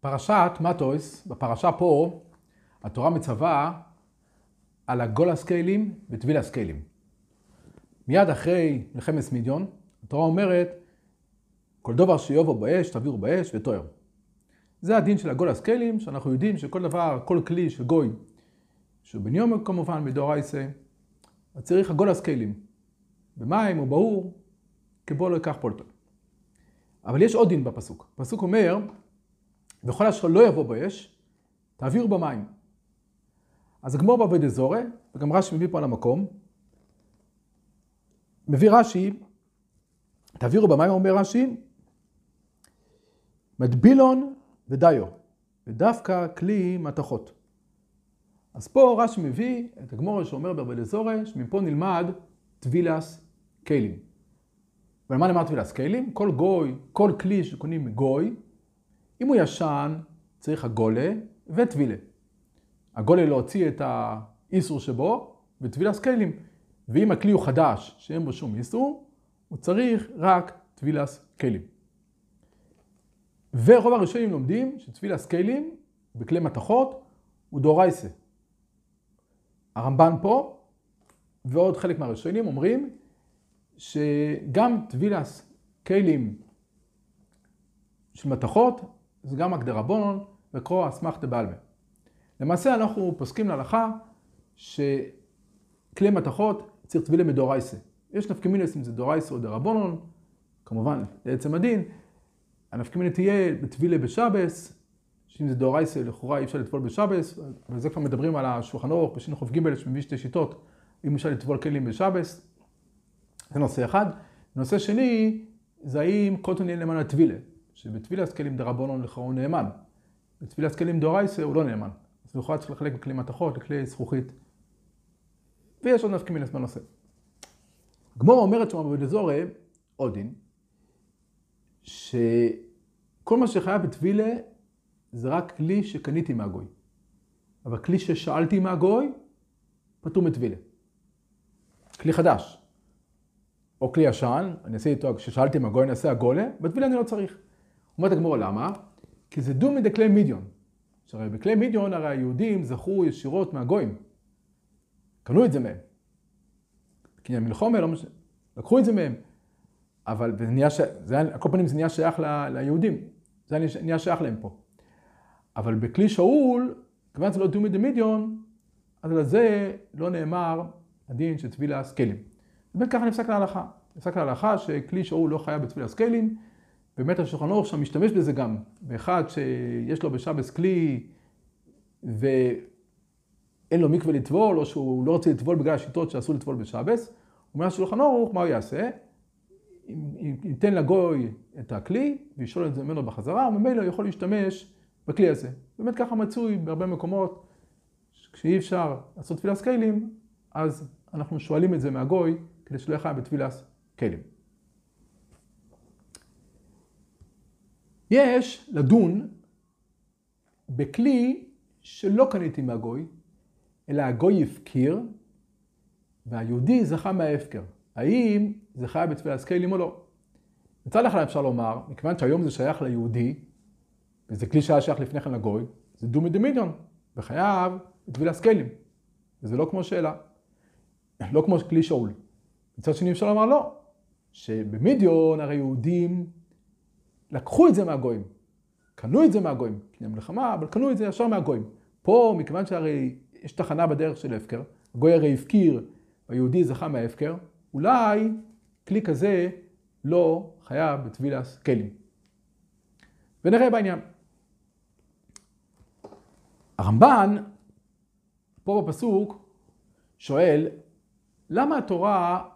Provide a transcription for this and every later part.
פרשת מטויס, בפרשה פה, התורה מצווה על הגול הסקיילים וטביל הסקיילים. מיד אחרי מלחמת מדיון, התורה אומרת, כל דבר שיובו באש, תעבירו באש ותואר. זה הדין של הגול הסקיילים, שאנחנו יודעים שכל דבר, כל כלי של גוי, שהוא בניומר כמובן, מדאורייסה, אז צריך הגול הסקיילים. במים או באור, כבוא לא ייקח פולטון. אבל יש עוד דין בפסוק. הפסוק אומר, וכל אשר לא יבוא באש, תעבירו במים. אז הגמור בעבוד אזורי, וגם רש"י מביא פה על המקום, מביא רש"י, תעבירו במים, אומר רש"י, מדבילון ודיו, ודווקא כלי מתכות. אז פה רש"י מביא את הגמור שאומר בעבוד אזורי, שמפה נלמד טבילס קיילים. ועל מה נאמר טבילס קיילים? כל גוי, כל כלי שקונים מגוי, אם הוא ישן, צריך הגולה וטבילה. הגולה להוציא את האיסור שבו, וטבילה סקיילים. ואם הכלי הוא חדש, שאין בו שום איסור, הוא צריך רק טבילה סקיילים. ורוב הראשונים לומדים שטבילה סקיילים בכלי מתכות הוא דורייסה. הרמב"ן פה, ועוד חלק מהראשונים אומרים שגם טבילס כלים של מתכות זה גם הגדרבונון וקרוא אסמכתא בעלמא. למעשה אנחנו פוסקים להלכה שכלי מתכות צריך טבילה מדורייסה. יש נפקמינס אם זה דורייסה או דרבונון, כמובן לעצם הדין. הנפקמינה תהיה בטבילה בשבס, שאם זה דורייסה לכאורה אי אפשר לטבול בשבס, אבל זה כבר מדברים על השולחן אורך בשינוך ג' שמביא שתי שיטות, אם אפשר לטבול כלים בשבס. זה נושא אחד. נושא שני, זה האם קוטון יהיה נאמן לטבילה. שבטבילת כלים דרבנון לכאורה הוא נאמן. בטבילת כלים דאורייסה הוא לא נאמן. אז לכאורה צריך לחלק בכלי מתכות לכלי זכוכית. ויש עוד נפקא מינס בנושא. גמור אומרת שם בבדזורי, עוד דין, שכל מה שחייב בטבילה זה רק כלי שקניתי מהגוי. אבל כלי ששאלתי מהגוי, פטור מטבילה. כלי חדש. או כלי ישן, אני אעשה איתו, כששאלתי מהגוי אני אעשה הגולה, בטבילה אני לא צריך. אומרת הגמור למה? כי זה דומי דקלי מידיון. שהרי בכלי מידיון הרי היהודים זכו ישירות מהגויים. קנו את זה מהם. כי המלחומה, לא משנה, לקחו את זה מהם. אבל זה נהיה, ש... זה, על כל פנים זה נהיה שייך ל... ליהודים. זה נהיה שייך להם פה. אבל בכלי שאול, כיוון שזה לא דומי דמידיון, אז על זה לא נאמר הדין של טבילה סקיילים. באמת ככה נפסק להלכה. נפסק להלכה שכלי שאול לא חייב בטבילה סקיילים. באמת השולחן ערוך שם משתמש בזה גם, באחד שיש לו בשבס כלי ואין לו מקווה לטבול, או שהוא לא רוצה לטבול בגלל השיטות שאסור לטבול בשבס, אומר השולחן ערוך, מה הוא יעשה? ייתן לגוי את הכלי וישאול את זה ממנו בחזרה, וממילא יכול להשתמש בכלי הזה. באמת ככה מצוי בהרבה מקומות, כשאי אפשר לעשות תפילת קיילים, אז אנחנו שואלים את זה מהגוי, כדי שלא יחיה בתפילת קיילים. יש לדון בכלי שלא קניתי מהגוי, אלא הגוי הפקיר, והיהודי זכה מההפקר. האם זה חייב בתפילת סקיילים או לא? מצד אחד אפשר לומר, מכיוון שהיום זה שייך ליהודי, וזה כלי שהיה שייך לפני כן לגוי, זה דומי דמידיון, וחייב בתפילת סקיילים. וזה לא כמו שאלה, לא כמו כלי שאול. מצד שני אפשר לומר לא, שבמידיון הרי יהודים לקחו את זה מהגויים, קנו את זה מהגויים, הם מלחמה, אבל קנו את זה ישר מהגויים. פה, מכיוון שהרי יש תחנה בדרך של הפקר, הגוי הרי הפקיר, היהודי זכה מההפקר, אולי כלי כזה לא חייב בטבילס כלים. ונראה בעניין. הרמב"ן, פה בפסוק, שואל, למה התורה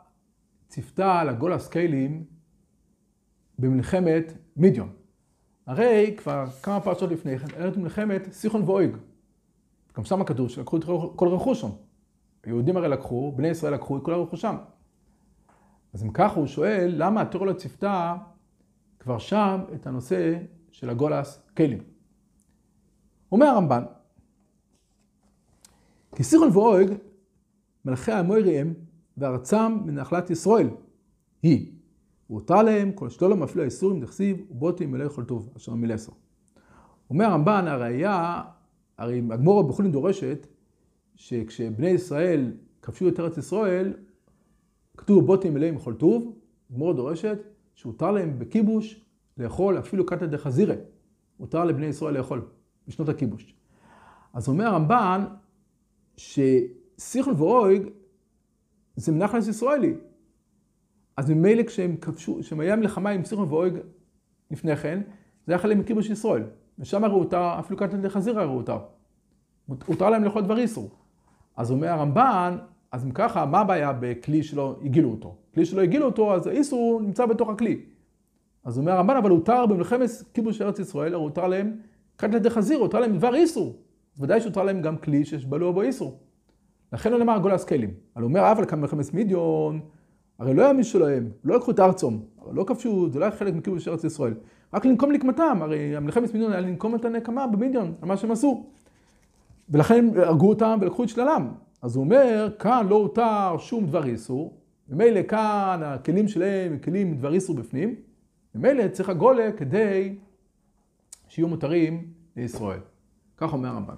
ציפתה על הגול הסקיילים במלחמת מידיון. הרי כבר כמה פרשות לפני כן, הייתה מלחמת סיחון ואויג. גם שם כתוב שלקחו את כל רכושם. היהודים הרי לקחו, בני ישראל לקחו את כל רכושם. אז אם ככה הוא שואל, למה התורה לא ציפתה כבר שם את הנושא של הגולס כלים? אומר הרמב"ן, כי סיחון ואויג, מלכי המויריהם וארצם מנחלת ישראל, היא והותר להם כל שתולה מפליא האיסורים דכסיב ובוטים מלא כל טוב, אשר מלסו. אומר הרמב"ן, הראייה, הרי הגמורה בחולין דורשת, שכשבני ישראל כבשו את ארץ ישראל, כתוב בוטים מלאים מכל טוב, הגמורה דורשת שהותר להם בכיבוש לאכול אפילו קטע דחזירה. הותר לבני ישראל לאכול בשנות הכיבוש. אז אומר הרמב"ן שסיכון ואויג זה מנחלס ישראלי. אז ממילא כשהם כבשו, כשהם מלחמה עם סיכון ואויג לפני כן, זה היה חלק מכיבוש ישראל. ושם הרי הותר, אפילו קטע דחזירה הרי הותר. הותר להם לאכול דבר איסור. אז אומר הרמב"ן, אז אם ככה, מה הבעיה בכלי שלא הגילו אותו? כלי שלא הגילו אותו, אז האיסור נמצא בתוך הכלי. אז אומר הרמב"ן, אבל הותר במלחמת כיבוש ארץ ישראל, הרי הותר להם קטע דחזיר, הותר להם דבר איסור. אז ודאי שהותר להם גם כלי שיש בלוע בו איסור. לכן הוא נאמר גולס כלים. אבל הוא אומר, אבל כאן במלחמת מידיון, הרי לא היה מישהו שלהם, לא לקחו את ארצום, הרי לא כבשו, זה לא היה חלק מכיבוש ארץ ישראל. רק לנקום נקמתם, הרי המלחמת מידיון היה לנקום את הנקמה במידיון, על מה שהם עשו. ולכן הרגו אותם ולקחו את שללם. אז הוא אומר, כאן לא הותר שום דבר איסור, ממילא כאן הכלים שלהם הם כלים דבר איסור בפנים, ממילא צריך הגולה כדי שיהיו מותרים לישראל. כך אומר הרמב"ן.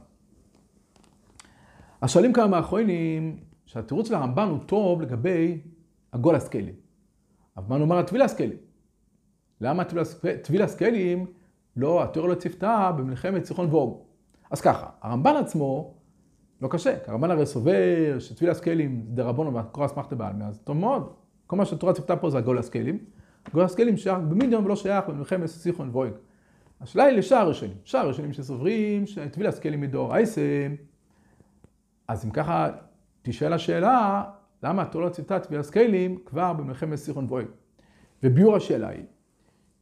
אז שואלים כמה מהאחרונים שהתירוץ של הרמב"ן הוא טוב לגבי הגול הסקיילים. אבל מה נאמר על טביל הסקיילים? למה טביל הסקיילים לא, התיאוריה לא ציפתה במלחמת סיחון ואוג? אז ככה, הרמב"ן עצמו לא קשה, כי הרמב"ן הרי סובר שטביל הסקיילים זה דרבונו והקורא אסמכתא בעלמא, אז טוב מאוד. כל מה שהתורה ציפתה פה זה הגול הסקיילים. הגול הסקיילים שייך במיליון ולא שייך במלחמת סיחון ואוג. השאלה היא לשער ראשונים. שער ראשונים שסוברים שטביל הסקיילים מדור אייסם. אז אם ככה, תשאל השאלה, למה התורה לא ציפתה טביל הסקיילים כבר במלחמת סיחון ואוג? וביור השאלה היא,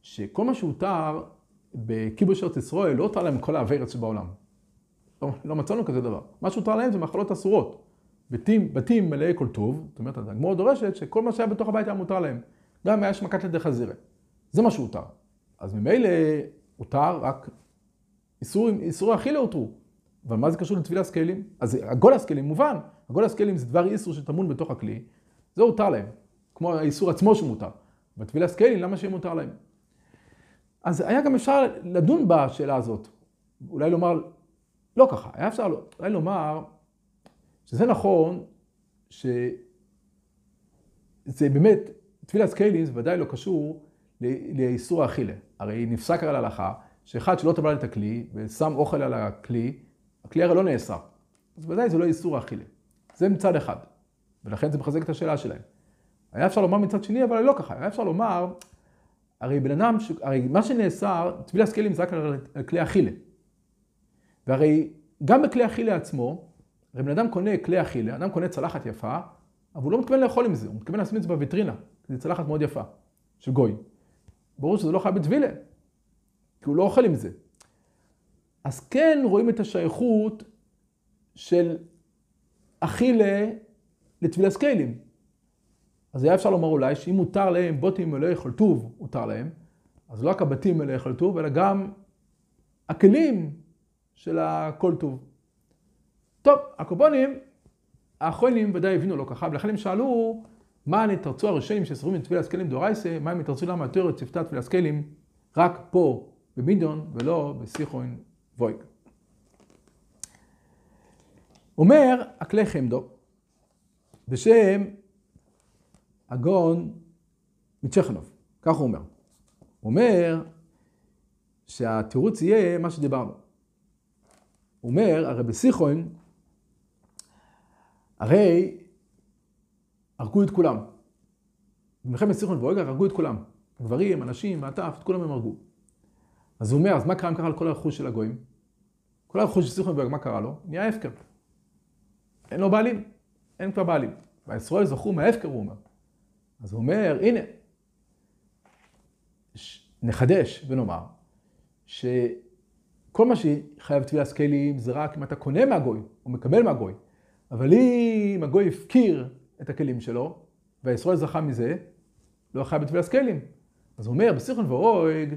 שכל מה שהותר בכיבוש ארץ ישראל לא הותר להם כל האווירץ שבעולם. לא, לא מצאנו כזה דבר. מה שהותר להם זה מחלות אסורות. בתים, בתים מלאי כל טוב, זאת אומרת, הגמור דורשת שכל מה שהיה בתוך הבית היה מותר להם. גם היה שמכת לידי חזירה. זה מה שהותר. אז ממילא הותר רק איסור, איסור אכילה הותרו. אבל מה זה קשור לטבילה סקיילים? אז הגול הסקיילים מובן. הגול הסקיילים זה דבר איסור שטמון בתוך הכלי. זה הותר להם. כמו האיסור עצמו שמותר. בטבילה סקיילים, למה שיהיה מותר להם? אז היה גם אפשר לדון בשאלה הזאת. אולי לומר, לא ככה, היה אפשר אולי לומר שזה נכון שזה באמת, תפילת סקיילים זה ודאי לא קשור לאיסור האכילה. הרי נפסק על ההלכה שאחד שלא טבל את הכלי ושם אוכל על הכלי, הכלי הרי לא נאסר. אז ודאי זה לא איסור האכילה. זה מצד אחד. ולכן זה מחזק את השאלה שלהם. היה אפשר לומר מצד שני, אבל לא ככה. היה אפשר לומר, הרי בן אדם, הרי מה שנאסר, טבילה סקיילים זה רק על כלי אכילה. והרי גם בכלי אכילה עצמו, הרי בן אדם קונה כלי אכילה, אדם קונה צלחת יפה, אבל הוא לא מתכוון לאכול עם זה, הוא מתכוון לשים את זה בוויטרינה, כי זו צלחת מאוד יפה, של גוי. ברור שזה לא חייב בטבילה, כי הוא לא אוכל עם זה. אז כן רואים את השייכות של אכילה לטבילה סקיילים. אז היה אפשר לומר אולי שאם מותר להם בוטים מלאי יכול טוב, מותר להם, אז לא רק הבתים מלאי יכול טוב, אלא גם הכלים של הכל טוב. טוב, הקופונים, האחרונים ודאי הבינו לא ככה, ולכן הם שאלו מה נתרצו הראשונים שסוברים את סקלים דורייסה, מה הם יתרצו למה יותר את צוותה תפילה סקלים רק פה במידון ולא בסיכון וויג. אומר הכלי חמדו בשם הגאון מצ'כנוב, כך הוא אומר. הוא אומר שהתירוץ יהיה מה שדיברנו. הוא אומר, הרי בסיכון, הרי הרגו את כולם. במלחמת סיכון ואויגר הרגו את כולם. גברים, אנשים, מעטף, את כולם הם הרגו. אז הוא אומר, אז מה קרה אם קרה על כל הרכוש של הגויים? כל הרכוש של סיכון ואויגר, מה קרה לו? נהיה הפקר. אין לו בעלים, אין כבר בעלים. והישראל זכו מההפקר, הוא אומר. אז הוא אומר, הנה, נחדש ונאמר, ש... כל מה שחייב תביעה סקיילים זה רק אם אתה קונה מהגוי או מקבל מהגוי. אבל אם הגוי הפקיר את הכלים שלו, והישראל זכה מזה, לא חייב בתביעה סקיילים. אז הוא אומר, בסיכון ואויג,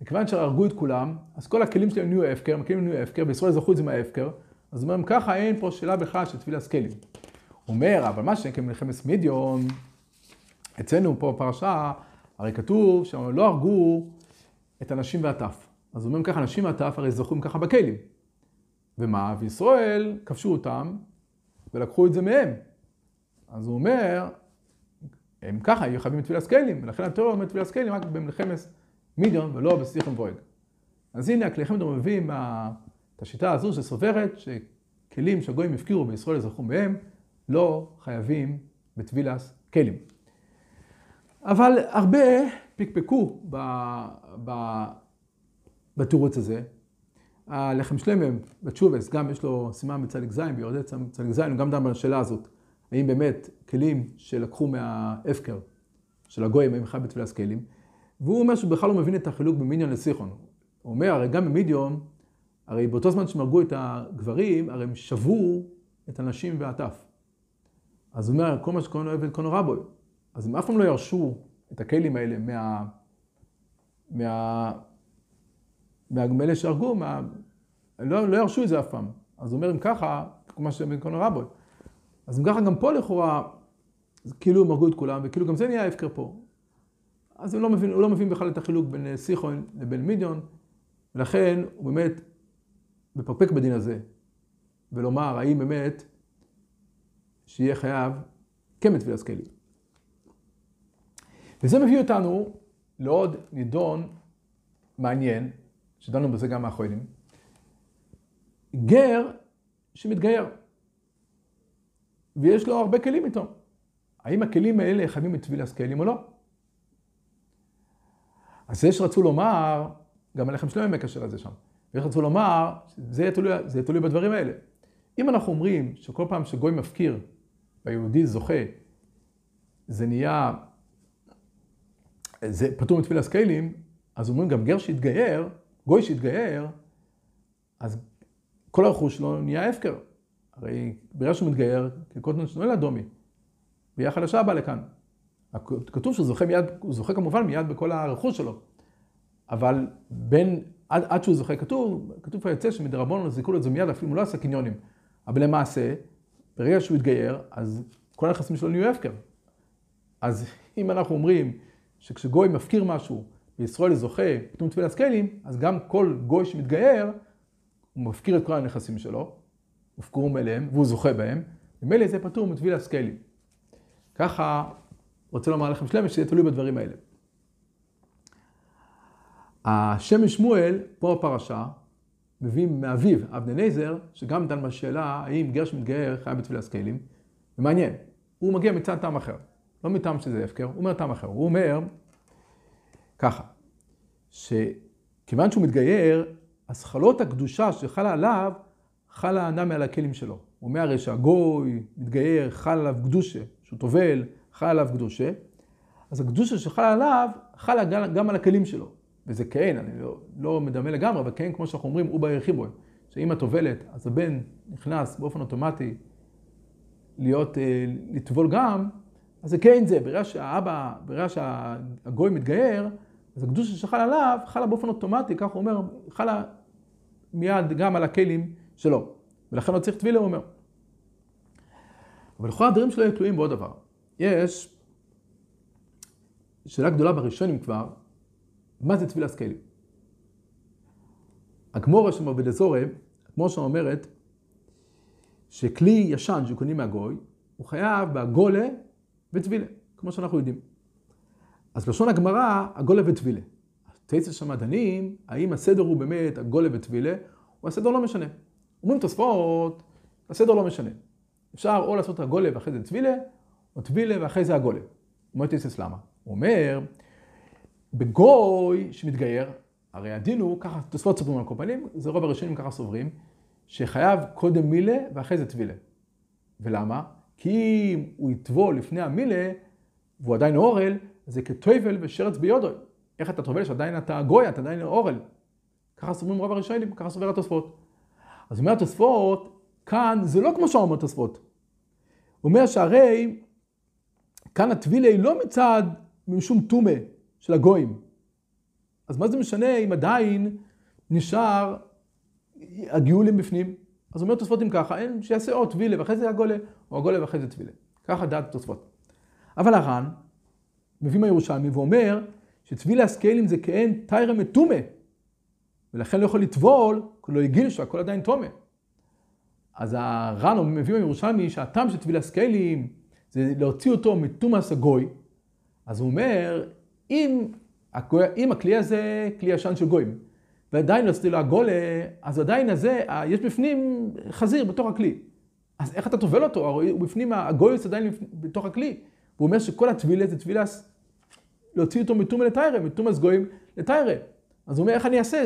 מכיוון שהרגו את כולם, אז כל הכלים שלהם נהיו הפקר, הכלים נהיו הפקר, וישראל זכו את זה מההפקר, אז הוא אומר, ככה אין פה שאלה בכלל של תביעה סקיילים. הוא אומר, אבל מה שנקרא מלחמת מידיון, אצלנו פה בפרשה, הרי כתוב שהם לא הרגו את הנשים והטף. אז אומרים ככה, אנשים מהטף הרי זכו ככה בכלים. ומה? וישראל כבשו אותם ולקחו את זה מהם. אז הוא אומר, הם ככה, יהיו חייבים בתפילת כלים, ולכן התיאוריה אומרת תפילת כלים רק במלחמת מידיון ולא בשיחם ואוהג. אז הנה, הכלי חמד מביאים את השיטה הזו שסוברת שכלים שהגויים הפקירו וישראל יזרחו מהם, לא חייבים בטבילס כלים. אבל הרבה פקפקו ב, ב, בתירוץ הזה. הלחם שלמם בתשובס, גם יש לו סימן בצדיק זין, ביורדי צדיק זין, הוא גם דן בשאלה הזאת. האם באמת כלים שלקחו מההפקר של הגויים, האם חייב בטבילס כלים? והוא אומר שהוא בכלל לא מבין את החילוק במיניון לסיחון. הוא אומר, הרי גם במידיון, הרי באותו זמן שהם הרגו את הגברים, הרי הם שבו את הנשים והטף. אז הוא אומר, כל מה שקוראים לו עבד קונו רבוי. אז הם אף פעם לא ירשו את הכלים האלה מה... מה... מאלה שהרגו, מה... לא, לא ירשו את זה אף פעם. אז הוא אומר, אם ככה, כמו שעבד קונו רבוי. אז אם ככה, גם פה לכאורה, כאילו הם הרגו את כולם, וכאילו גם זה נהיה הפקר פה. אז הוא לא מבין, הוא לא מבין בכלל את החילוק בין סיחון לבין מידיון, ולכן הוא באמת מפקפק בדין הזה, ולומר האם באמת שיהיה חייב כן בטבילת כלים. וזה מביא אותנו לעוד נידון מעניין, שדנו בזה גם האחרונים, גר שמתגייר, ויש לו הרבה כלים איתו. האם הכלים האלה חייבים בטבילת כלים או לא? אז זה שרצו לומר, גם הלחם שלהם מקשר לזה שם. ויש רצו לומר, זה תלוי, זה תלוי בדברים האלה. אם אנחנו אומרים שכל פעם שגוי מפקיר והיהודי זוכה, זה נהיה, זה פטור מתפילה סקיילים, אז אומרים גם גר שהתגייר, גוי שהתגייר, אז כל הרכוש שלו נהיה הפקר. הרי ברגע שהוא מתגייר, כקוטנון שנואל אדומי, בריאה חדשה באה לכאן. כתוב שהוא זוכה מיד, הוא זוכה כמובן מיד בכל הרכוש שלו. אבל בין, עד, עד שהוא זוכה, כתוב, כתוב פה יוצא שמדרבנו זיכו לו את זה מיד, אפילו הוא לא עשה קניונים. אבל למעשה, ברגע שהוא התגייר, אז כל הנכסים שלו נהיו הפקר. אז אם אנחנו אומרים שכשגוי מפקיר משהו, וישראל זוכה פתאום תפילת סקיילים, אז גם כל גוי שמתגייר, הוא מפקיר את כל הנכסים שלו, הופקרו מאליהם, והוא זוכה בהם, ומילא זה פטור מתפילת סקיילים. ככה רוצה לומר לכם שלמה שזה תלוי בדברים האלה. השם משמואל, פה בפרשה, מביא מאביו, אבנניזר, שגם דן בשאלה האם גר שמתגייר חייב בתפילת סקיילים. ומעניין, הוא מגיע מצד טעם אחר, לא מטעם שזה הפקר, הוא אומר טעם אחר. הוא אומר ככה, שכיוון שהוא מתגייר, אז חלות הקדושה שחלה עליו, חלה נמי על הכלים שלו. הוא אומר הרי שהגוי מתגייר, חל עליו קדושה, שהוא טובל, חל עליו קדושה, אז הקדושה שחלה עליו, חלה גם על הכלים שלו. וזה כן, אני לא, לא מדמה לגמרי, אבל כן, כמו שאנחנו אומרים, הוא בירחיבוי. שאם את טובלת, אז הבן נכנס באופן אוטומטי להיות, אה, לטבול גם, אז זה כן זה. ברגע שהאבא, ברגע שהגוי מתגייר, אז הקדושה שחלה עליו, חלה באופן אוטומטי, כך הוא אומר, חלה מיד גם על הכלים שלו. ולכן לא צריך טבילה, הוא אומר. אבל לכל הדברים שלו יהיו תלויים בעוד דבר. יש שאלה גדולה בראשונים כבר, מה זה תפילת סקיילים? הגמורה שם בדזורי, כמו שאומרת, שכלי ישן שקונים מהגוי, הוא חייב בהגולה וטבילה, כמו שאנחנו יודעים. אז לשון הגמרא, הגולה וטבילה. תצא שם דנים, האם הסדר הוא באמת הגולה וטבילה, או הסדר לא משנה. אומרים תוספות, הסדר לא משנה. אפשר או לעשות הגולה ואחרי זה טבילה, או טבילה ואחרי זה הגולה. אומר תצא למה? הוא אומר, בגוי שמתגייר, הרי הדין הוא, ככה תוספות סופרים על כל פנים, זה רוב הראשונים ככה סוברים, שחייב קודם מילה ואחרי זה טבילה. ולמה? כי אם הוא יטבול לפני המילה, והוא עדיין אורל, זה כטויבל ושרץ ביודו. איך אתה טובל שעדיין אתה גוי, אתה עדיין אורל. ככה סוברים רוב הראשונים, ככה סובר התוספות. אז אומר התוספות, כאן זה לא כמו שאומר התוספות. הוא אומר שהרי כאן הטבילה היא לא מצד משום טומא, של הגויים. אז מה זה משנה אם עדיין נשאר הגאולים בפנים? אז אומר תוספות אם ככה, אין, שיעשה או טבילה ואחרי זה הגולה, או הגולה ואחרי זה טבילה. ככה דעת תוספות. אבל הר"ן מביא מהירושלמי ואומר שטבילה הסקיילים זה כאין תיירה מתומה. ולכן לא יכול לטבול, כי לא הגיל שהכל עדיין תומה. אז הר"ן מביא בירושלמי שהטעם של טביל הסקיילים זה להוציא אותו מתומאס הגוי. אז הוא אומר, אם, אם הכלי הזה כלי ישן של גויים, ועדיין לא עשיתי לו הגולה, אז עדיין הזה, יש בפנים חזיר בתוך הכלי. אז איך אתה טובל אותו? הרי הוא בפנים, הגויוס עדיין בתוך הכלי. הוא אומר שכל הטבילה זה טבילה, להוציא אותו מתומה לתיירה, מתומאס גויים לתיירה. אז הוא אומר, איך אני אעשה?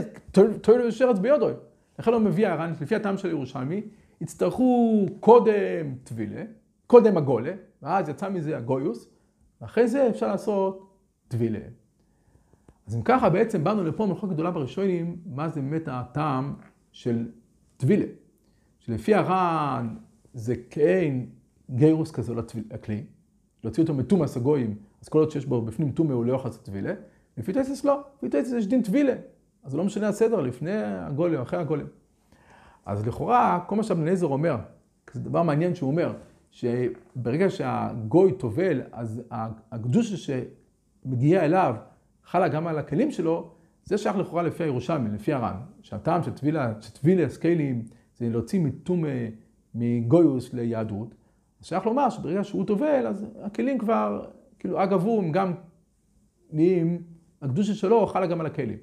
טויל ושרץ ביודוי. לכן הוא מביא הר"ן, לפי הטעם של ירושלמי, יצטרכו קודם טבילה, קודם הגולה, ואז יצא מזה הגויוס, ואחרי זה אפשר לעשות טבילה. אז אם ככה בעצם באנו לפה מחוק גדולה בראשונים, מה זה באמת הטעם של טבילה. שלפי הר"ן זה כאין גירוס כזה לכלי, להוציא אותו מתומאס הגויים, אז כל עוד שיש בו בפנים טומא הוא לא יכול לעשות טבילה, לפי טייסס לא, לפי טייסס יש דין טבילה, אז לא משנה הסדר לפני הגולם אחרי הגולם. אז לכאורה, כל מה שאבן אליעזר אומר, זה דבר מעניין שהוא אומר, שברגע שהגוי טובל, אז הקדושה שמגיעה אליו חלה גם על הכלים שלו, זה שייך לכאורה לפי הירושלמי, לפי הר"ן, שהטעם של טבילה, שטבילה סקיילים, זה להוציא מתום מגויוס ליהדות, אז שייך לומר שברגע שהוא טובל, אז הכלים כבר, כאילו אגב הוא, הם גם נהיים, הקדושה שלו חלה גם על הכלים.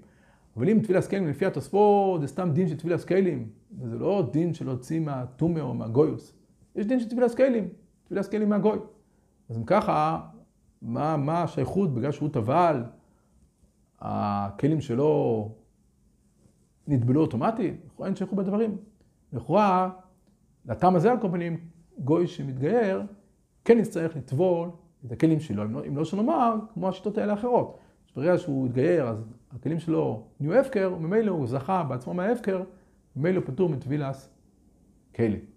אבל אם טבילה סקיילים לפי התוספות, זה סתם דין של טבילה סקיילים, זה לא דין של להוציא מהטומא או מהגויוס. יש דין של טבילה סקיילים, טבילה סקיילים מהגוי. אז אם ככה, מה, מה השייכות בגלל שהוא טבל, הכלים שלו נטבלו אוטומטי? לכאורה אין שייכות בדברים. לכאורה, לטעם הזה על כל פנים, גוי שמתגייר, כן יצטרך לטבול את הכלים שלו, אם לא, אם לא שנאמר, כמו השיטות האלה האחרות. ברגע שהוא התגייר, אז הכלים שלו נהיו הפקר, וממילא הוא זכה בעצמו מההפקר, וממילא פטור מטבילס כלים.